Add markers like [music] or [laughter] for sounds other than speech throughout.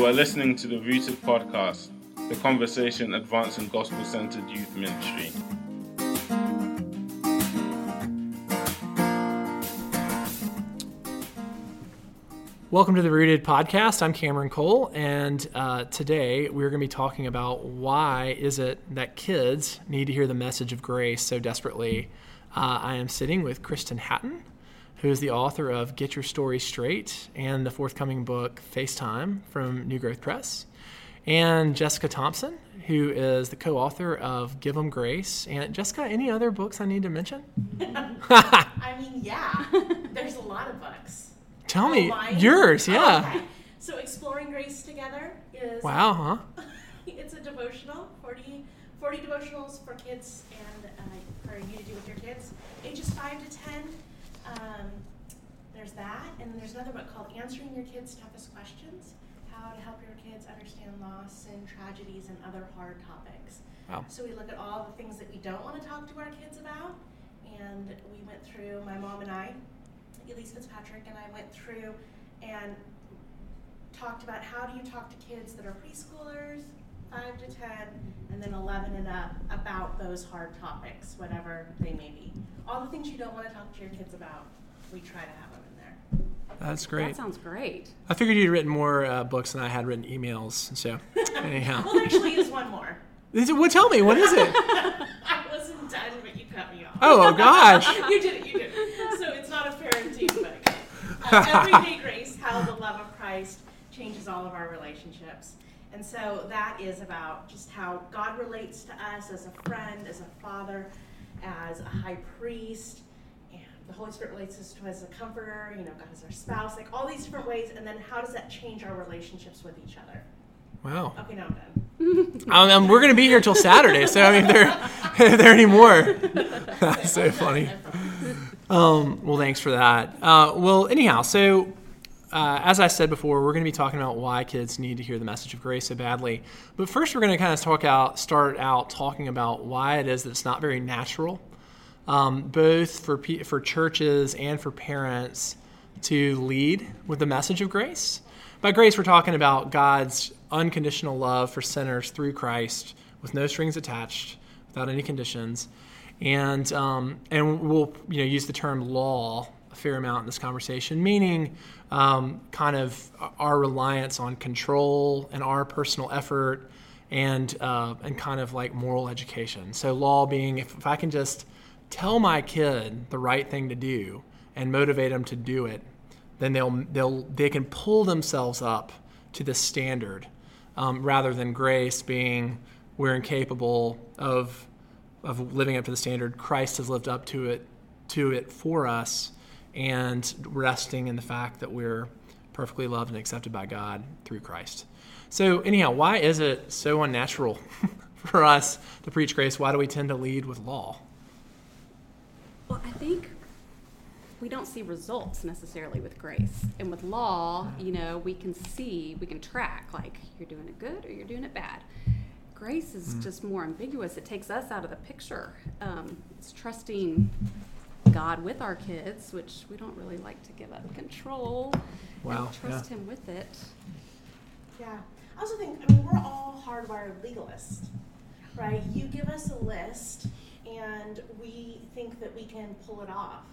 You are listening to the Rooted Podcast, the conversation advancing gospel centered youth ministry. Welcome to the Rooted Podcast. I'm Cameron Cole, and uh, today we're going to be talking about why is it that kids need to hear the message of grace so desperately. Uh, I am sitting with Kristen Hatton, who is the author of Get Your Story Straight and the forthcoming book FaceTime from New Growth Press, and Jessica Thompson, who is the co-author of Give Them Grace. And Jessica, any other books I need to mention? [laughs] I mean, yeah, [laughs] there's a lot of books. Tell me yours. Yeah. Okay. So, Exploring Grace Together is. Wow. Huh. [laughs] it's a devotional, 40, 40 devotionals for kids and uh, for you to do with your kids, ages 5 to 10. Um, there's that. And there's another book called Answering Your Kids' Toughest Questions How to Help Your Kids Understand Loss and Tragedies and Other Hard Topics. Wow. So, we look at all the things that we don't want to talk to our kids about. And we went through, my mom and I, Elyse Fitzpatrick and I went through and talked about how do you talk to kids that are preschoolers, 5 to 10, and then 11 and up about those hard topics, whatever they may be. All the things you don't want to talk to your kids about, we try to have them in there. That's great. That sounds great. I figured you'd written more uh, books than I had written emails. So, anyhow. [laughs] Well, there actually is one more. Is it, well, tell me, what is it? [laughs] I wasn't done, but you cut me off. Oh, gosh. [laughs] you did it, you did it. So it's not a parenting book. Uh, Everyday Grace, how the love of Christ changes all of our relationships. And so that is about just how God relates to us as a friend, as a father, as a high priest, and the Holy Spirit relates us to us as a comforter, you know, God is our spouse, like all these different ways, and then how does that change our relationships with each other? Wow. Okay, now I'm done. [laughs] Um, um, we're going to be here till Saturday, so I mean, if there, [laughs] there any more. [laughs] That's so funny. Um, well, thanks for that. Uh, well, anyhow, so uh, as I said before, we're going to be talking about why kids need to hear the message of grace so badly. But first, we're going to kind of talk out, start out talking about why it is that it's not very natural, um, both for for churches and for parents to lead with the message of grace. By grace, we're talking about God's unconditional love for sinners through Christ, with no strings attached, without any conditions, and um, and we'll you know use the term law a fair amount in this conversation, meaning um, kind of our reliance on control and our personal effort and uh, and kind of like moral education. So law being if, if I can just tell my kid the right thing to do and motivate them to do it, then they'll they'll they can pull themselves up to this standard, um, rather than grace being we're incapable of of living up to the standard. Christ has lived up to it to it for us, and resting in the fact that we're perfectly loved and accepted by God through Christ. So anyhow, why is it so unnatural [laughs] for us to preach grace? Why do we tend to lead with law? Well, I think we don't see results necessarily with grace. And with law, you know, we can see, we can track, like, you're doing it good or you're doing it bad. Grace is just more ambiguous. It takes us out of the picture. Um, it's trusting God with our kids, which we don't really like to give up control. Wow, And trust yeah. Him with it. Yeah. I also think, I mean, we're all hardwired legalists, right? You give us a list and we think that we can pull it off.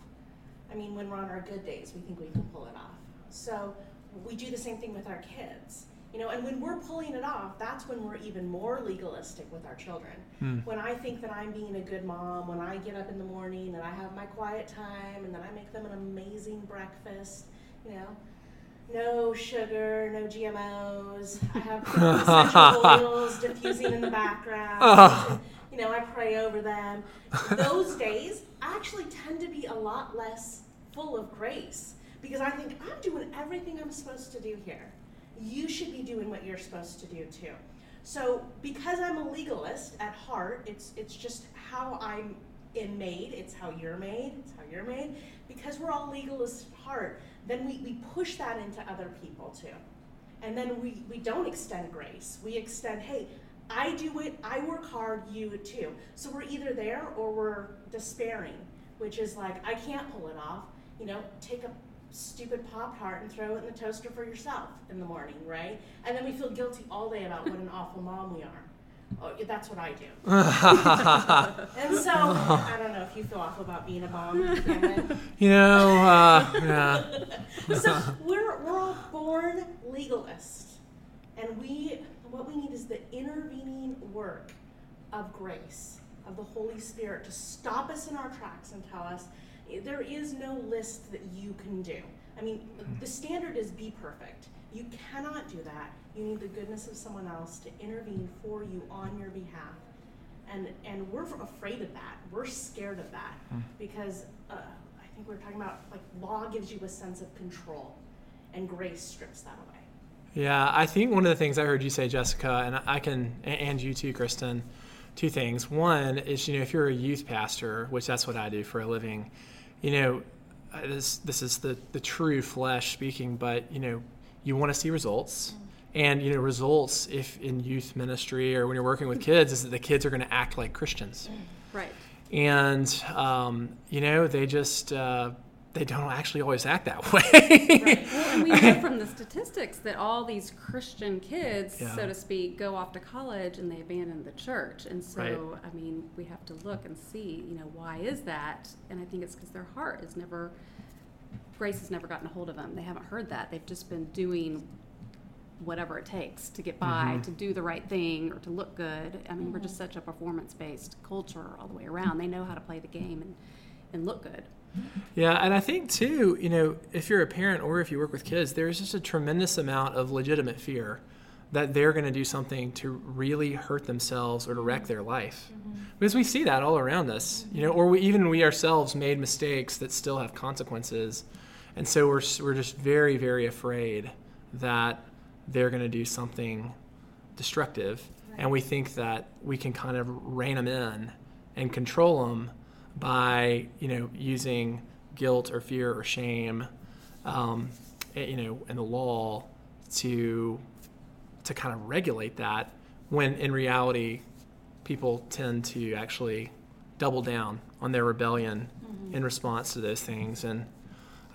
I mean, when we're on our good days, we think we can pull it off. So we do the same thing with our kids. You know, and when we're pulling it off, that's when we're even more legalistic with our children. Hmm. When I think that I'm being a good mom, when I get up in the morning and I have my quiet time and then I make them an amazing breakfast, you know, no sugar, no GMOs. I have [laughs] essential oils diffusing in the background. Oh. [laughs] You know, I pray over them. Those days actually tend to be a lot less full of grace because I think I'm doing everything I'm supposed to do here. You should be doing what you're supposed to do too. So, because I'm a legalist at heart, it's it's just how I'm in made. It's how you're made. It's how you're made. Because we're all legalists at heart, then we, we push that into other people too. And then we, we don't extend grace. We extend, hey, I do it, I work hard, you too. So we're either there or we're despairing, which is like, I can't pull it off. You know, take a stupid Pop Tart and throw it in the toaster for yourself in the morning, right? And then we feel guilty all day about what an awful mom we are. Oh, that's what I do. [laughs] and so I don't know if you feel awful about being a mom, You [laughs] know, uh, yeah. [laughs] so we're, we're all born legalists. And we what we need is the intervening work of grace, of the Holy Spirit to stop us in our tracks and tell us there is no list that you can do. I mean, the standard is be perfect. You cannot do that. You need the goodness of someone else to intervene for you on your behalf. And, and we're afraid of that. We're scared of that because uh, I think we're talking about like law gives you a sense of control, and grace strips that away. Yeah, I think one of the things I heard you say, Jessica, and I can, and you too, Kristen, two things. One is, you know, if you're a youth pastor, which that's what I do for a living, you know, uh, this this is the the true flesh speaking, but you know, you want to see results. And you know, results if in youth ministry or when you're working with kids is that the kids are going to act like Christians, Right. and um, you know they just uh, they don't actually always act that [laughs] way. Right. Well, and we know from the statistics that all these Christian kids, Yeah. so to speak, go off to college and they abandon the church. And so, Right. I mean, we have to look and see, you know, why is that? And I think it's because their heart is never, grace has never gotten a hold of them. They haven't heard that. They've just been doing whatever it takes to get by, Mm-hmm. to do the right thing, or to look good. I mean, we're just such a performance based culture all the way around. They know how to play the game and, and look good. Yeah, and I think too, you know, if you're a parent or if you work with kids, there's just a tremendous amount of legitimate fear that they're going to do something to really hurt themselves or to wreck their life. Mm-hmm. Because we see that all around us, you know, or we, even we ourselves made mistakes that still have consequences. And so we're, we're just very, very afraid that they're going to do something destructive. And we think that we can kind of rein them in and control them by, you know, using guilt or fear or shame, um, eh, you know, and the law to to kind of regulate that when in reality people tend to actually double down on their rebellion in response to those things. And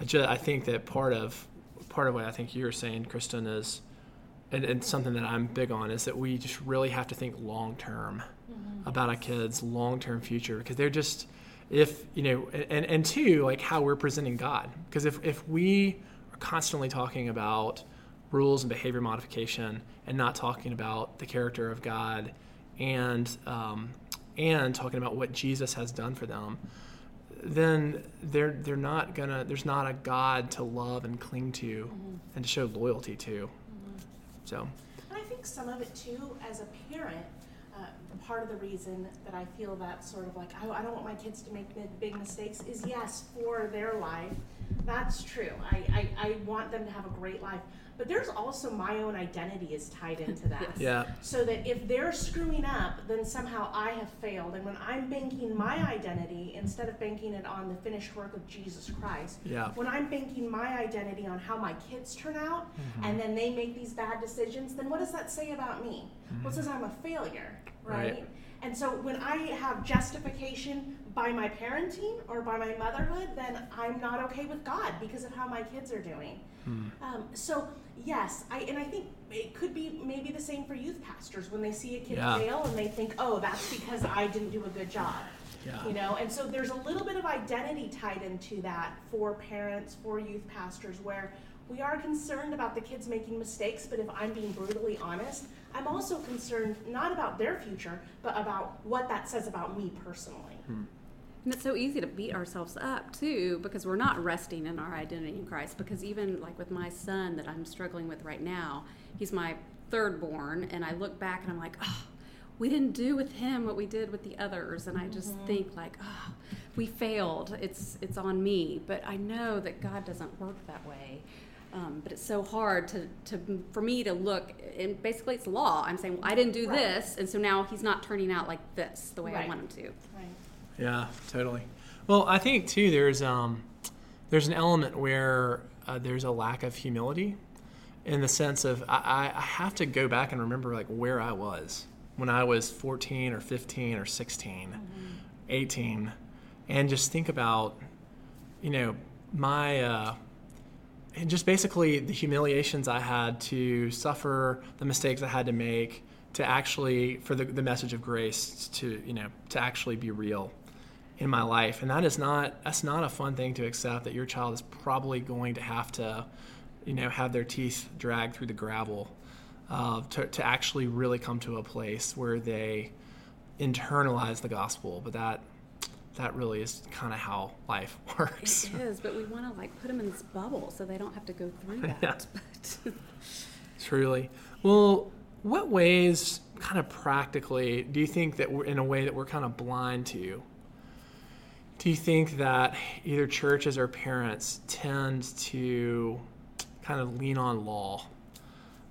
I, ju- I think that part of part of what I think you're saying Kristen is and, and something that I'm big on is that we just really have to think long term about a kid's long term future because they're just if you know and and two like how we're presenting God. Because if if we are constantly talking about rules and behavior modification and not talking about the character of God and um, and talking about what Jesus has done for them then they're they're not gonna there's not a God to love and cling to and to show loyalty to. So. And I think some of it too, as a parent, uh, part of the reason that I feel that sort of like, I, I don't want my kids to make big mistakes is yes, for their life. That's true. I, I, I want them to have a great life. But there's also my own identity is tied [laughs] into that. Yeah So that if they're screwing up, then somehow I have failed. And when I'm banking my identity, instead of banking it on the finished work of Jesus Christ, Yeah. when I'm banking my identity on how my kids turn out and then they make these bad decisions, then what does that say about me? Well, it says I'm a failure, right? Right. And so when I have justification by my parenting or by my motherhood, then I'm not okay with God because of how my kids are doing. Um, so yes, I and I think it could be maybe the same for youth pastors when they see a kid Yeah. fail and they think, oh, that's because I didn't do a good job. Yeah. You know, and so there's a little bit of identity tied into that for parents, for youth pastors, where we are concerned about the kids making mistakes, but if I'm being brutally honest, I'm also concerned not about their future, but about what that says about me personally. Hmm. And it's so easy to beat ourselves up too because we're not resting in our identity in Christ. Because even like with my son that I'm struggling with right now, he's my third born, and I look back and I'm like, oh, we didn't do with him what we did with the others, and I just mm-hmm. think like, oh, we failed. It's it's on me. But I know that God doesn't work that way. Um, but it's so hard to, to for me to look and basically it's law. I'm saying well, I didn't do Right. this, and so now he's not turning out like this the way I want him to. Right. Yeah, totally. Well, I think too there's um, there's an element where uh, there's a lack of humility, in the sense of I, I I have to go back and remember like where I was when I was 14 or 15 or 16, 18, and just think about, you know, my uh, and just basically the humiliations I had to suffer, the mistakes I had to make, to actually for the, the message of grace to you know to actually be real in my life, and that is not that's not a fun thing to accept that your child is probably going to have to you know have their teeth dragged through the gravel uh, to, to actually really come to a place where they internalize the gospel, but that that really is kind of how life [laughs] works. It is, but we want to like put them in this bubble so they don't have to go through [laughs] that. Yeah. [laughs] Truly. Well, what ways, kind of practically, do you think that we're in a way that we're kind of blind to? Do you think that either churches or parents tend to kind of lean on law,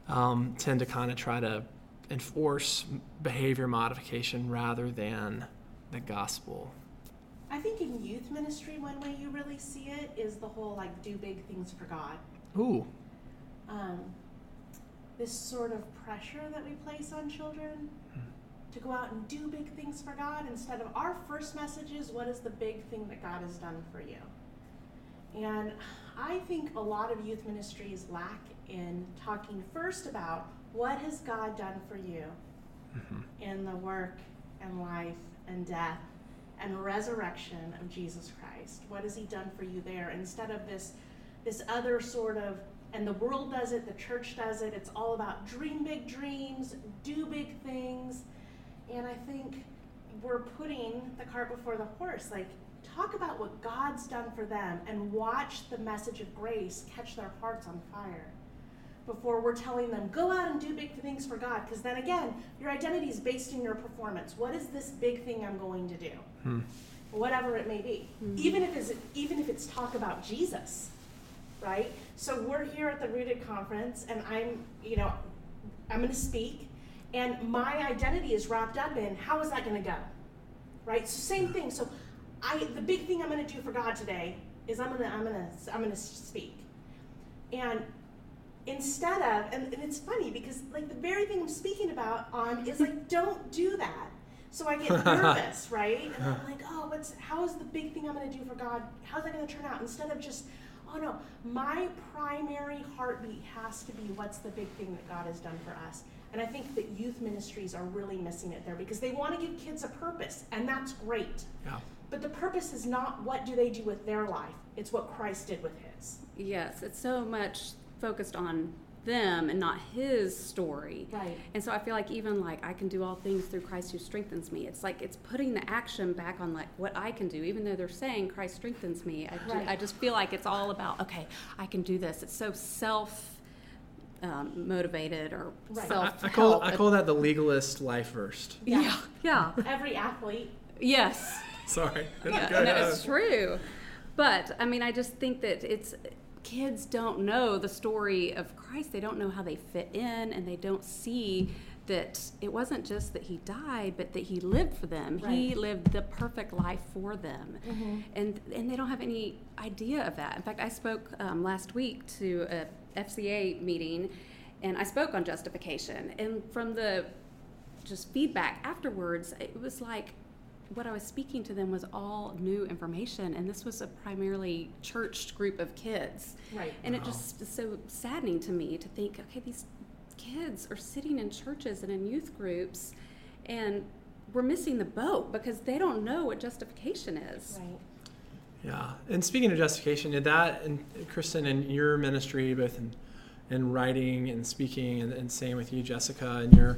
um, tend to kind of try to enforce behavior modification rather than the gospel? I think in youth ministry, one way you really see it is the whole like do big things for God. Ooh, Um, this sort of pressure that we place on children to go out and do big things for God instead of our first message is what is the big thing that God has done for you. And I think a lot of youth ministries lack in talking first about what has God done for you in the work and life and death and resurrection of Jesus Christ. What has he done for you there instead of this this other sort of and the world does it, the church does it. It's all about dream big dreams, do big things. And I think we're putting the cart before the horse. Like talk about what God's done for them and watch the message of grace catch their hearts on fire before we're telling them go out and do big things for God because then again your identity is based in your performance what is this big thing I'm going to do Hmm. whatever it may be. Hmm. Even if it's even if it's talk about Jesus right? So we're here at the rooted conference and I'm you know I'm going to speak and my identity is wrapped up in how is that going to go? Right? So same thing. So I the big thing I'm going to do for God today is I'm going to I'm going to I'm going to speak. And instead of and, and it's funny because like the very thing i'm speaking about on is like don't do that so i get [laughs] nervous right? And i'm like oh what's how is the big thing i'm going to do for god how's that going to turn out? Instead of just oh no my primary heartbeat has to be what's the big thing that god has done for us. And i think that youth ministries are really missing it there because they want to give kids a purpose and that's great. Yeah. but the purpose is not what do they do with their life it's what christ did with his. Yes, it's so much focused on them and not his story. Right. And so I feel like even like I can do all things through Christ who strengthens me. It's like it's putting the action back on like what I can do, even though they're saying Christ strengthens me. I, ju- I just feel like it's all about okay, I can do this. It's so self um, motivated or Right. Self I call help. I call that the legalist life first. yeah, yeah, every athlete yes. Sorry. Yeah, no, it's true. But I mean, I just think that it's kids don't know the story of Christ. They don't know how they fit in, and they don't see that it wasn't just that he died, but that he lived for them. He lived the perfect life for them, and and they don't have any idea of that. In fact, I spoke um, last week to a FCA meeting, and I spoke on justification, and from the just feedback afterwards, it was like what I was speaking to them was all new information, and this was a primarily church group of kids. Right. And it just is so saddening to me to think, okay, these kids are sitting in churches and in youth groups, and we're missing the boat because they don't know what justification is. Right. Yeah, and speaking of justification, did that and Kristen in your ministry, both in, in writing and speaking, and, and same with you, Jessica, in your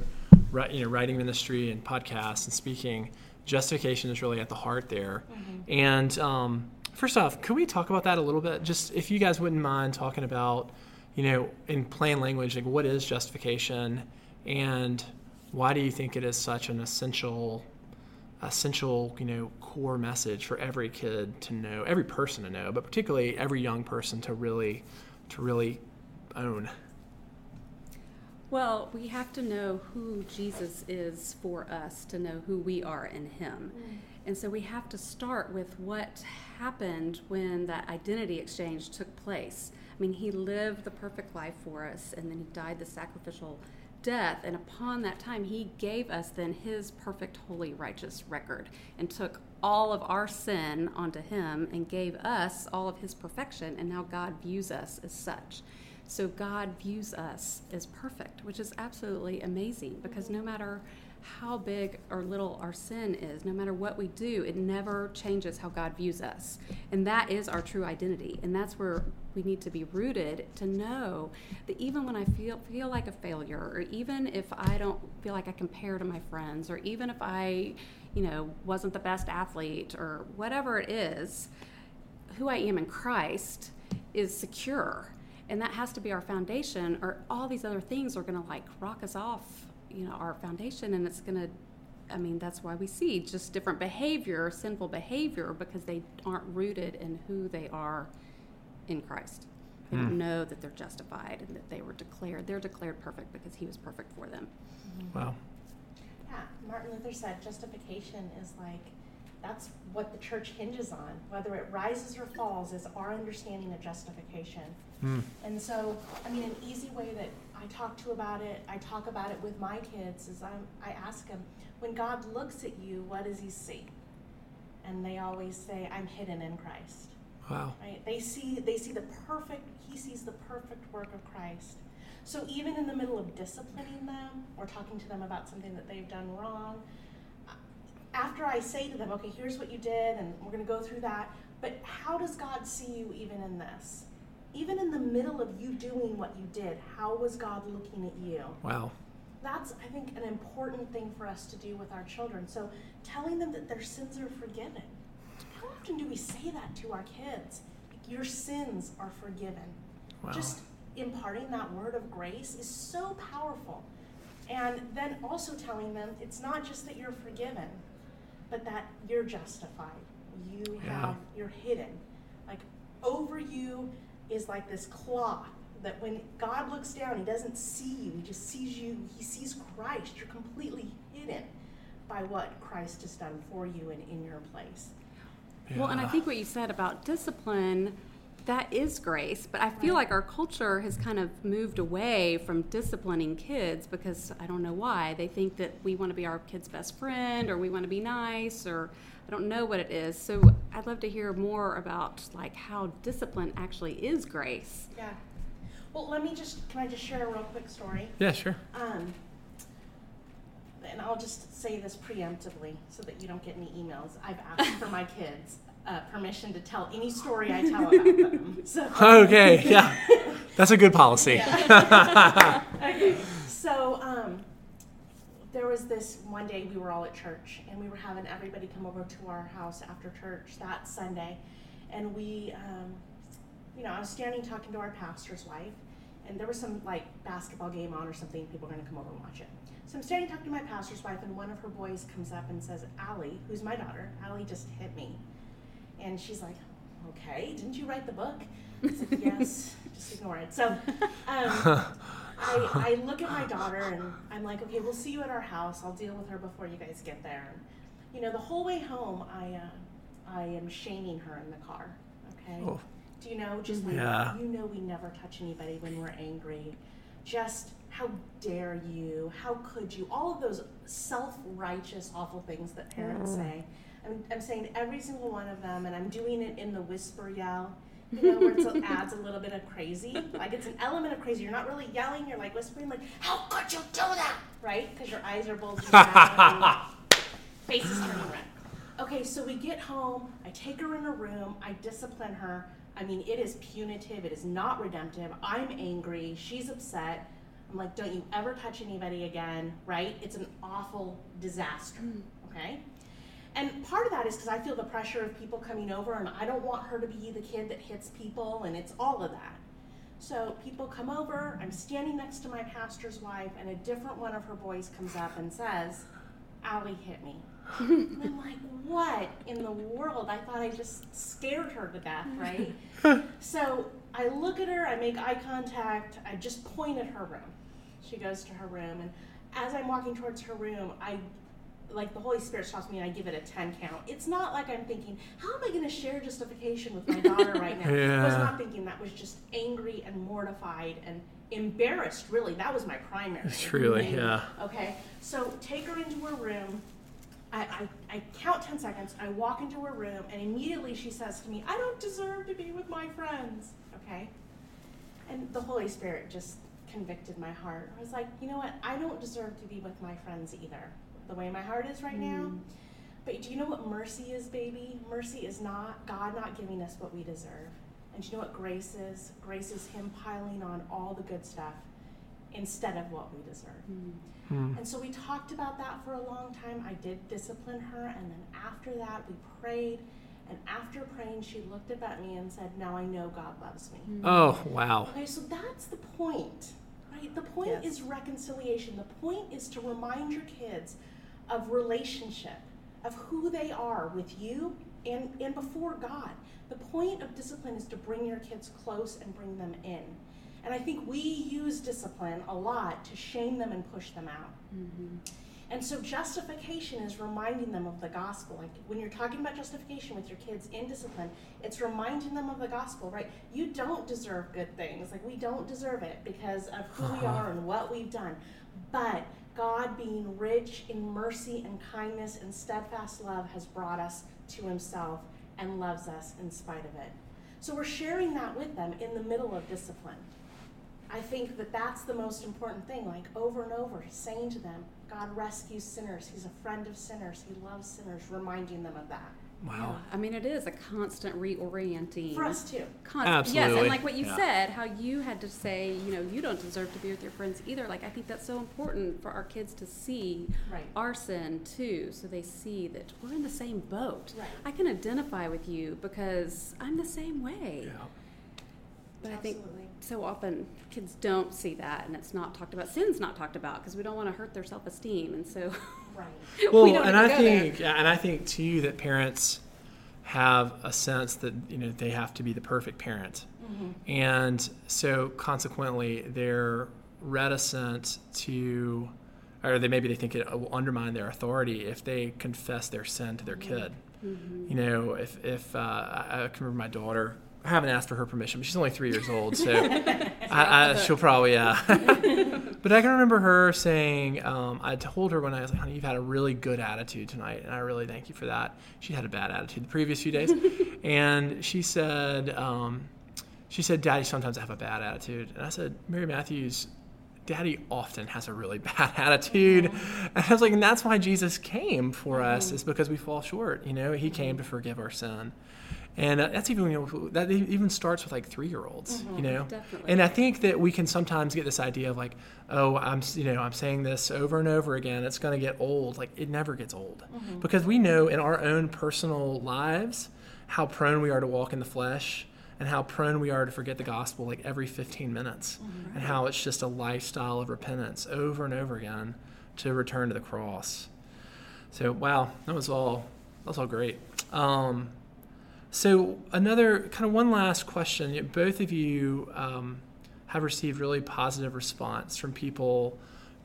you know writing ministry and podcasts and speaking, justification is really at the heart there. And um, first off, could we talk about that a little bit? Just if you guys wouldn't mind talking about, you know, in plain language, like what is justification, and why do you think it is such an essential essential, you know, core message for every kid to know, every person to know, but particularly every young person to really, to really own. Well, we have to know who Jesus is for us to know who we are in Him. Mm. And so we have to start with what happened when that identity exchange took place. I mean, He lived the perfect life for us, and then He died the sacrificial death. And upon that time, He gave us then His perfect, holy, righteous record and took all of our sin onto him and gave us all of his perfection, and now God views us as such. So God views us as perfect, which is absolutely amazing because no matter how big or little our sin is, no matter what we do, it never changes how God views us. And that is our true identity. And that's where we need to be rooted to know that even when I feel feel like a failure, or even if I don't feel like I compare to my friends, or even if I, you know, wasn't the best athlete or whatever it is, who I am in Christ is secure. And that has to be our foundation, or all these other things are going to like rock us off you know our foundation and it's going to i mean that's why we see just different behavior sinful behavior because they aren't rooted in who they are in christ. They don't hmm. know that they're justified and that they were declared they're declared perfect because he was perfect for them. Wow. Yeah, Martin Luther said justification is like that's what the church hinges on. Whether it rises or falls is our understanding of justification. Mm. And so, I mean, an easy way that I talk to about it, I talk about it with my kids, is I'm, I ask them, when God looks at you, what does he see? And they always say, I'm hidden in Christ. Wow. Right? They see they see the perfect he sees the perfect work of Christ. So even in the middle of disciplining them or talking to them about something that they've done wrong, after I say to them, okay, here's what you did and we're going to go through that, but how does God see you even in this? Even in the middle of you doing what you did, how was God looking at you? Wow. That's, I think, an important thing for us to do with our children. So, telling them that their sins are forgiven. How often do we say that to our kids? Your sins are forgiven. Wow. Just imparting that word of grace is so powerful. And then also telling them it's not just that you're forgiven, but that you're justified. You Yeah. have, you're hidden. Like over you is like this cloth that when God looks down, he doesn't see you, he just sees you, he sees Christ. You're completely hidden by what Christ has done for you and in your place. Well, and I think what you said about discipline, that is grace, but I feel like our culture has kind of moved away from disciplining kids because I don't know why. They think that we want to be our kid's best friend or we want to be nice or I don't know what it is. So I'd love to hear more about like how discipline actually is grace. Yeah. Well, let me just, can I just share a real quick story? Yeah, sure. Um, and I'll just say this preemptively so that you don't get any emails. I've asked for my kids uh, permission to tell any story I tell about them. [laughs] So, Okay, yeah. That's a good policy. [laughs] okay. So, um, there was this one day we were all at church and we were having everybody come over to our house after church that Sunday. And we, um, you know, I was standing talking to our pastor's wife, and there was some like basketball game on or something. People were going to come over and watch it. So I'm standing talking to my pastor's wife, and one of her boys comes up and says, Allie, who's my daughter, Allie just hit me. And she's like, okay, didn't you write the book? I said, yes, [laughs] just ignore it. So um, [laughs] I, I look at my daughter and I'm like, okay, we'll see you at our house. I'll deal with her before you guys get there. And, you know, the whole way home, I, uh, I am shaming her in the car. Okay. Oh. Do you know, just like, Yeah. you know, we never touch anybody when we're angry. Just how dare you? How could you? All of those self righteous, awful things that parents say. I'm, I'm saying every single one of them, and I'm doing it in the whisper yell. You know, where it [laughs] adds a little bit of crazy. Like it's an element of crazy. You're not really yelling, you're like whispering, like, How could you do that? Right? Because your eyes are bulging out [laughs] face is turning red. Okay, so we get home, I take her in a room, I discipline her. I mean, it is punitive, it is not redemptive. I'm angry, she's upset. I'm like, don't you ever touch anybody again, right? It's an awful disaster, mm. okay? And part of that is because I feel the pressure of people coming over, and I don't want her to be the kid that hits people, and it's all of that. So people come over, I'm standing next to my pastor's wife, and a different one of her boys comes up and says, Allie hit me. and I'm like, what in the world? I thought I just scared her to death, right? [laughs] so I look at her, I make eye contact, I just point at her room. She goes to her room, and as I'm walking towards her room, I like the Holy Spirit stops me and I give it a 10 count. It's not like I'm thinking, how am I going to share justification with my daughter [laughs] right now? I was not thinking that was just angry and mortified and embarrassed, really. That was my primary. It's Truly, thing. yeah. Okay, so take her into her room. I, I, I count 10 seconds, I walk into her room, and immediately she says to me, I don't deserve to be with my friends. Okay? And the Holy Spirit just convicted my heart. I was like, you know what? I don't deserve to be with my friends either, the way my heart is right now. Mm. But do you know what mercy is, baby? Mercy is not God not giving us what we deserve. And do you know what grace is? Grace is Him piling on all the good stuff instead of what we deserve. Mm. Hmm. And so we talked about that for a long time. I did discipline her, and then after that, we prayed. And after praying, she looked up at me and said, Now I know God loves me. Mm. Oh, wow. Okay, so that's the point, right? The point Yes. is reconciliation. The point is to remind your kids of relationship, of who they are with you and, and before God. The point of discipline is to bring your kids close and bring them in. And I think we use discipline a lot to shame them and push them out. Mm-hmm. And so justification is reminding them of the gospel. Like when you're talking about justification with your kids in discipline, it's reminding them of the gospel, right? You don't deserve good things. Like we don't deserve it because of who we uh-huh. are and what we've done. But God being rich in mercy and kindness and steadfast love has brought us to himself and loves us in spite of it. So we're sharing that with them in the middle of discipline. I think that that's the most important thing. Like over and over, saying to them, God rescues sinners. He's a friend of sinners. He loves sinners, reminding them of that. Wow. I mean, it is a constant reorienting. For us too. Constant, Yes, and like what you Yeah. said, how you had to say, you know, you don't deserve to be with your friends either. Like, I think that's so important for our kids to see Right. our sin too, so they see that we're in the same boat. Right. I can identify with you because I'm the same way. Yeah. But I think Absolutely. So often kids don't see that, and it's not talked about. Sin's not talked about because we don't want to hurt their self esteem, and so [laughs] Right. we Well, don't and even I go there. think, and I think too that parents have a sense that you know they have to be the perfect parent, mm-hmm. and so consequently they're reticent to, or they maybe they think it will undermine their authority if they confess their sin to their mm-hmm. kid. Mm-hmm. You know, if if uh, I, I can remember my daughter. I haven't asked for her permission, but she's only three years old, so [laughs] I, I, she'll probably yeah. [laughs] But I can remember her saying, um, I told her when I was like, honey, you've had a really good attitude tonight, and I really thank you for that. She had a bad attitude the previous few days. [laughs] and she said, um, she said, Daddy, sometimes I have a bad attitude. And I said, Mary Matthews, Daddy often has a really bad attitude. And I was like, and that's why Jesus came for us, is because we fall short. You know, He came to forgive our sin. And uh, that's even, you know, that even starts with like three year olds, you know? Definitely. And I think that we can sometimes get this idea of like, oh, I'm you know I'm saying this over and over again. It's going to get old. Like it never gets old because we know in our own personal lives how prone we are to walk in the flesh and how prone we are to forget the gospel like every 15 minutes and how it's just a lifestyle of repentance over and over again to return to the cross. So wow, that was all that was all great. Um, so another kind of one last question. Both of you um, have received really positive response from people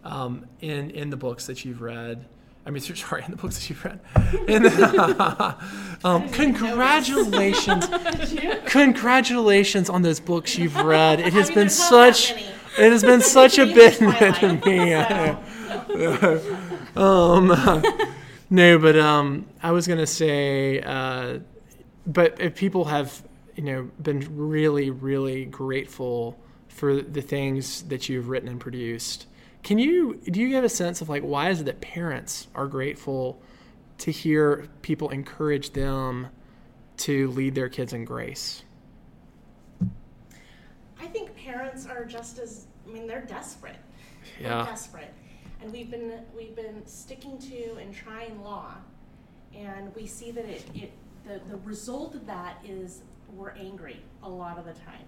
um, in in the books that you've read. I mean, [laughs] sorry, in the books that you've read. The, [laughs] um, congratulations, [laughs] congratulations on those books you've read. It has I mean, been there's not that such. It has been such a bit to me. so. um, no, but um, I was gonna say, uh, but if people have, you know, been really, really grateful for the things that you've written and produced. Can you do you get a sense of like why is it that parents are grateful to hear people encourage them to lead their kids in grace? I think parents are just as I mean they're desperate. They're Yeah. desperate. And we've been we've been sticking to and trying law and we see that it, it the, the result of that is we're angry a lot of the time.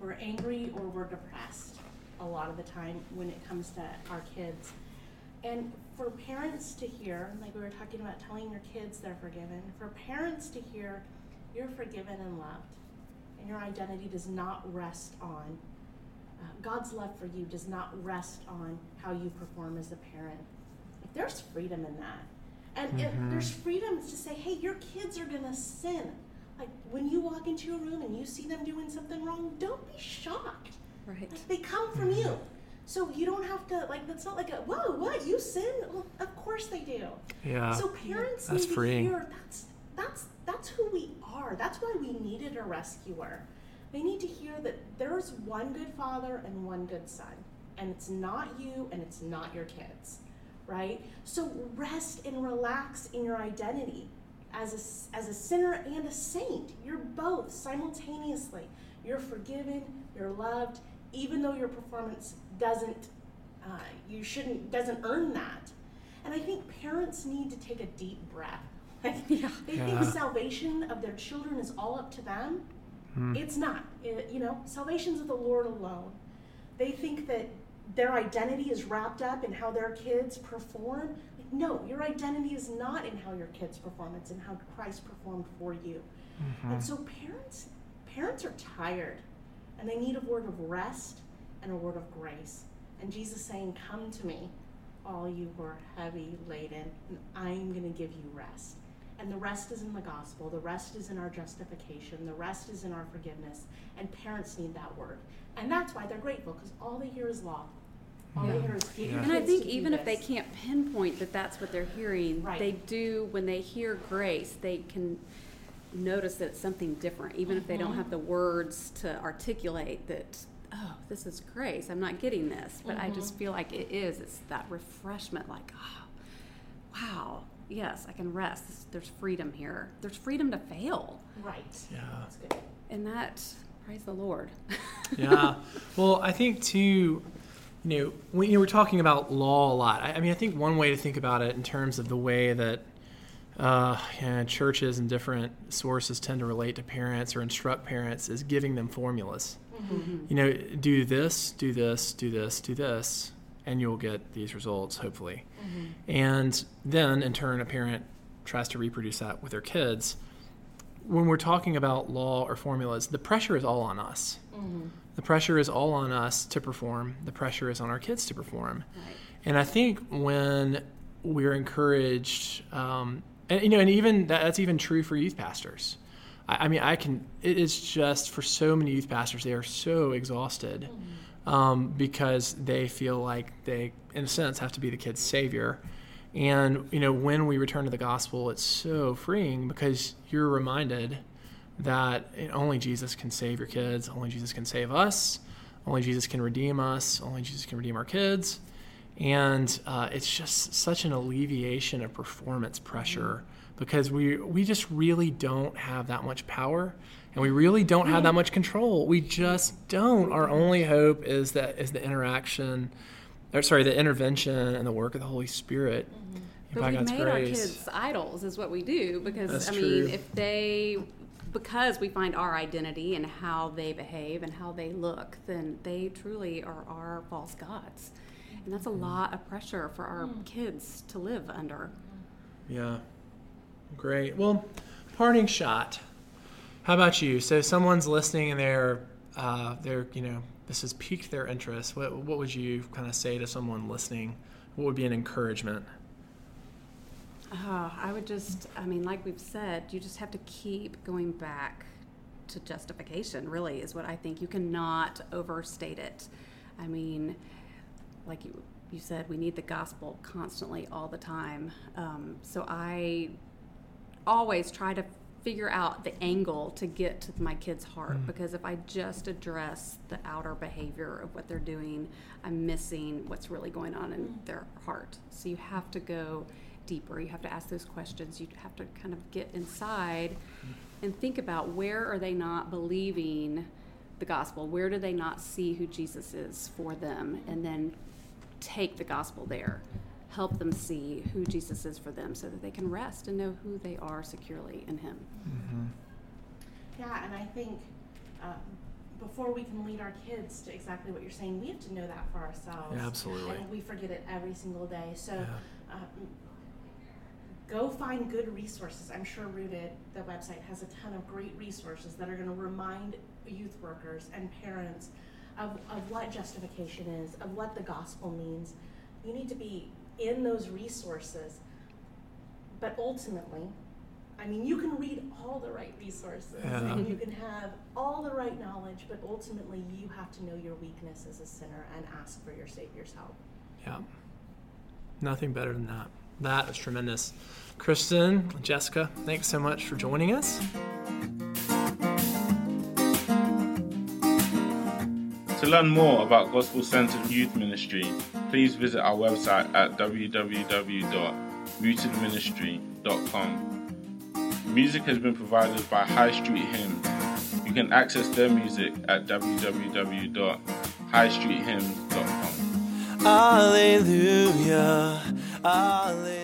We're angry or we're depressed a lot of the time when it comes to our kids. And for parents to hear, like we were talking about telling your kids they're forgiven, for parents to hear you're forgiven and loved, and your identity does not rest on, uh, God's love for you does not rest on how you perform as a parent. Like, there's freedom in that. And it, mm-hmm. there's freedom to say, hey, your kids are going to sin. Like when you walk into a room and you see them doing something wrong, don't be shocked. Right. Like, they come from mm-hmm. you. So you don't have to like. That's not like a whoa. What you sin? Well, of course they do. Yeah. So parents That's need freeing. to hear that's that's that's who we are. That's why we needed a rescuer. They need to hear that there's one good father and one good son, and it's not you and it's not your kids, right? So rest and relax in your identity as a s- as a sinner and a saint. You're both simultaneously. You're forgiven. You're loved, even though your performance doesn't. Uh, you shouldn't doesn't earn that. And I think parents need to take a deep breath. [laughs] Like, Yeah. They Yeah. think salvation of their children is all up to them. It's not. It- you know, salvation's of the Lord alone. They think that their identity is wrapped up in how their kids perform. Like, no, your identity is not in how your kids perform. It's in how Christ performed for you. Mm-hmm. And so parents, parents are tired, and they need a word of rest and a word of grace. And Jesus saying, "Come to me, all you who are heavy laden, and I'm going to give you rest." And the rest is in the gospel. The rest is in our justification. The rest is in our forgiveness. And parents need that word. And that's why they're grateful because all they hear is law. All they Yeah. hear is get your And I think even if they can't pinpoint that that's what they're hearing, Right. they do, when they hear grace, they can notice that it's something different, even if they don't Mhm. have the words to articulate that, oh, this is grace, I'm not getting this. But I just Mhm. feel like it is, it's that refreshment, like, oh, wow, yes, I can rest. There's freedom here. There's freedom to fail. right. Yeah. That's good. And that, praise the Lord. [laughs] yeah. Well, I think too, you know, when you know, we're talking about law a lot. I, I mean, I think one way to think about it in terms of the way that uh, yeah, churches and different sources tend to relate to parents or instruct parents is giving them formulas. Mm-hmm. You know, do this, do this, do this, do this, and you'll get these results, hopefully. Mm-hmm. And then, in turn, a parent tries to reproduce that with their kids. When we're talking about law or formulas, the pressure is all on us. Mm-hmm. The pressure is all on us to perform. The pressure is on our kids to perform. Right. And I think when we're encouraged, um, and you know, and even that, that's even true for youth pastors. I, I mean, I can. It is just for so many youth pastors, they are so exhausted um, because they feel like they, in a sense, have to be the kid's savior. And you know, when we return to the gospel, it's so freeing because you're reminded that only Jesus can save your kids. Only Jesus can save us. Only Jesus can redeem us. Only Jesus can redeem our kids. And uh, it's just such an alleviation of performance pressure because we we just really don't have that much power and we really don't have that much control. We just don't. Our only hope is that is the interaction, or sorry, the intervention and the work of the Holy Spirit. But we've God's made our kids idols, is what we do. Because That's I true. mean, if they, because we find our identity and how they behave and how they look, then they truly are our false gods, and that's a lot of pressure for our kids to live under. Yeah. Great. Well, parting shot. How about you? So someone's listening and they're uh, they're you know this has piqued their interest. What what would you kind of say to someone listening? What would be an encouragement? Oh, I would just, I mean, like we've said, you just have to keep going back to justification, really, is what I think. You cannot overstate it. I mean, like you, you said, we need the gospel constantly, all the time. Um, so I always try to figure out the angle to get to my kid's heart mm. because if I just address the outer behavior of what they're doing, I'm missing what's really going on in mm. their heart. So you have to go deeper. You have to ask those questions. You have to kind of get inside and think about where are they not believing the gospel? Where do they not see who Jesus is for them? And then take the gospel there. Help them see who Jesus is for them so that they can rest and know who they are securely in Him. Yeah, and I think um, before we can lead our kids to exactly what you're saying, we have to know that for ourselves. Yeah, absolutely. And we forget it every single day. So Yeah. um, go find good resources. I'm sure Rooted, the website, has a ton of great resources that are going to remind youth workers and parents of, of what justification is, of what the gospel means. You need to be in those resources. But ultimately, I mean, you can read all the right resources Yeah. and you can have all the right knowledge, but ultimately you have to know your weakness as a sinner and ask for your Savior's help. Yeah. Nothing better than that. That is tremendous. Kristen, Jessica, thanks so much for joining us. To learn more about Gospel Centered Youth Ministry, please visit our website at www.rootedministry.com. Music has been provided by High Street Hymns. You can access their music at www.highstreethymns.com. Alleluia, Alleluia.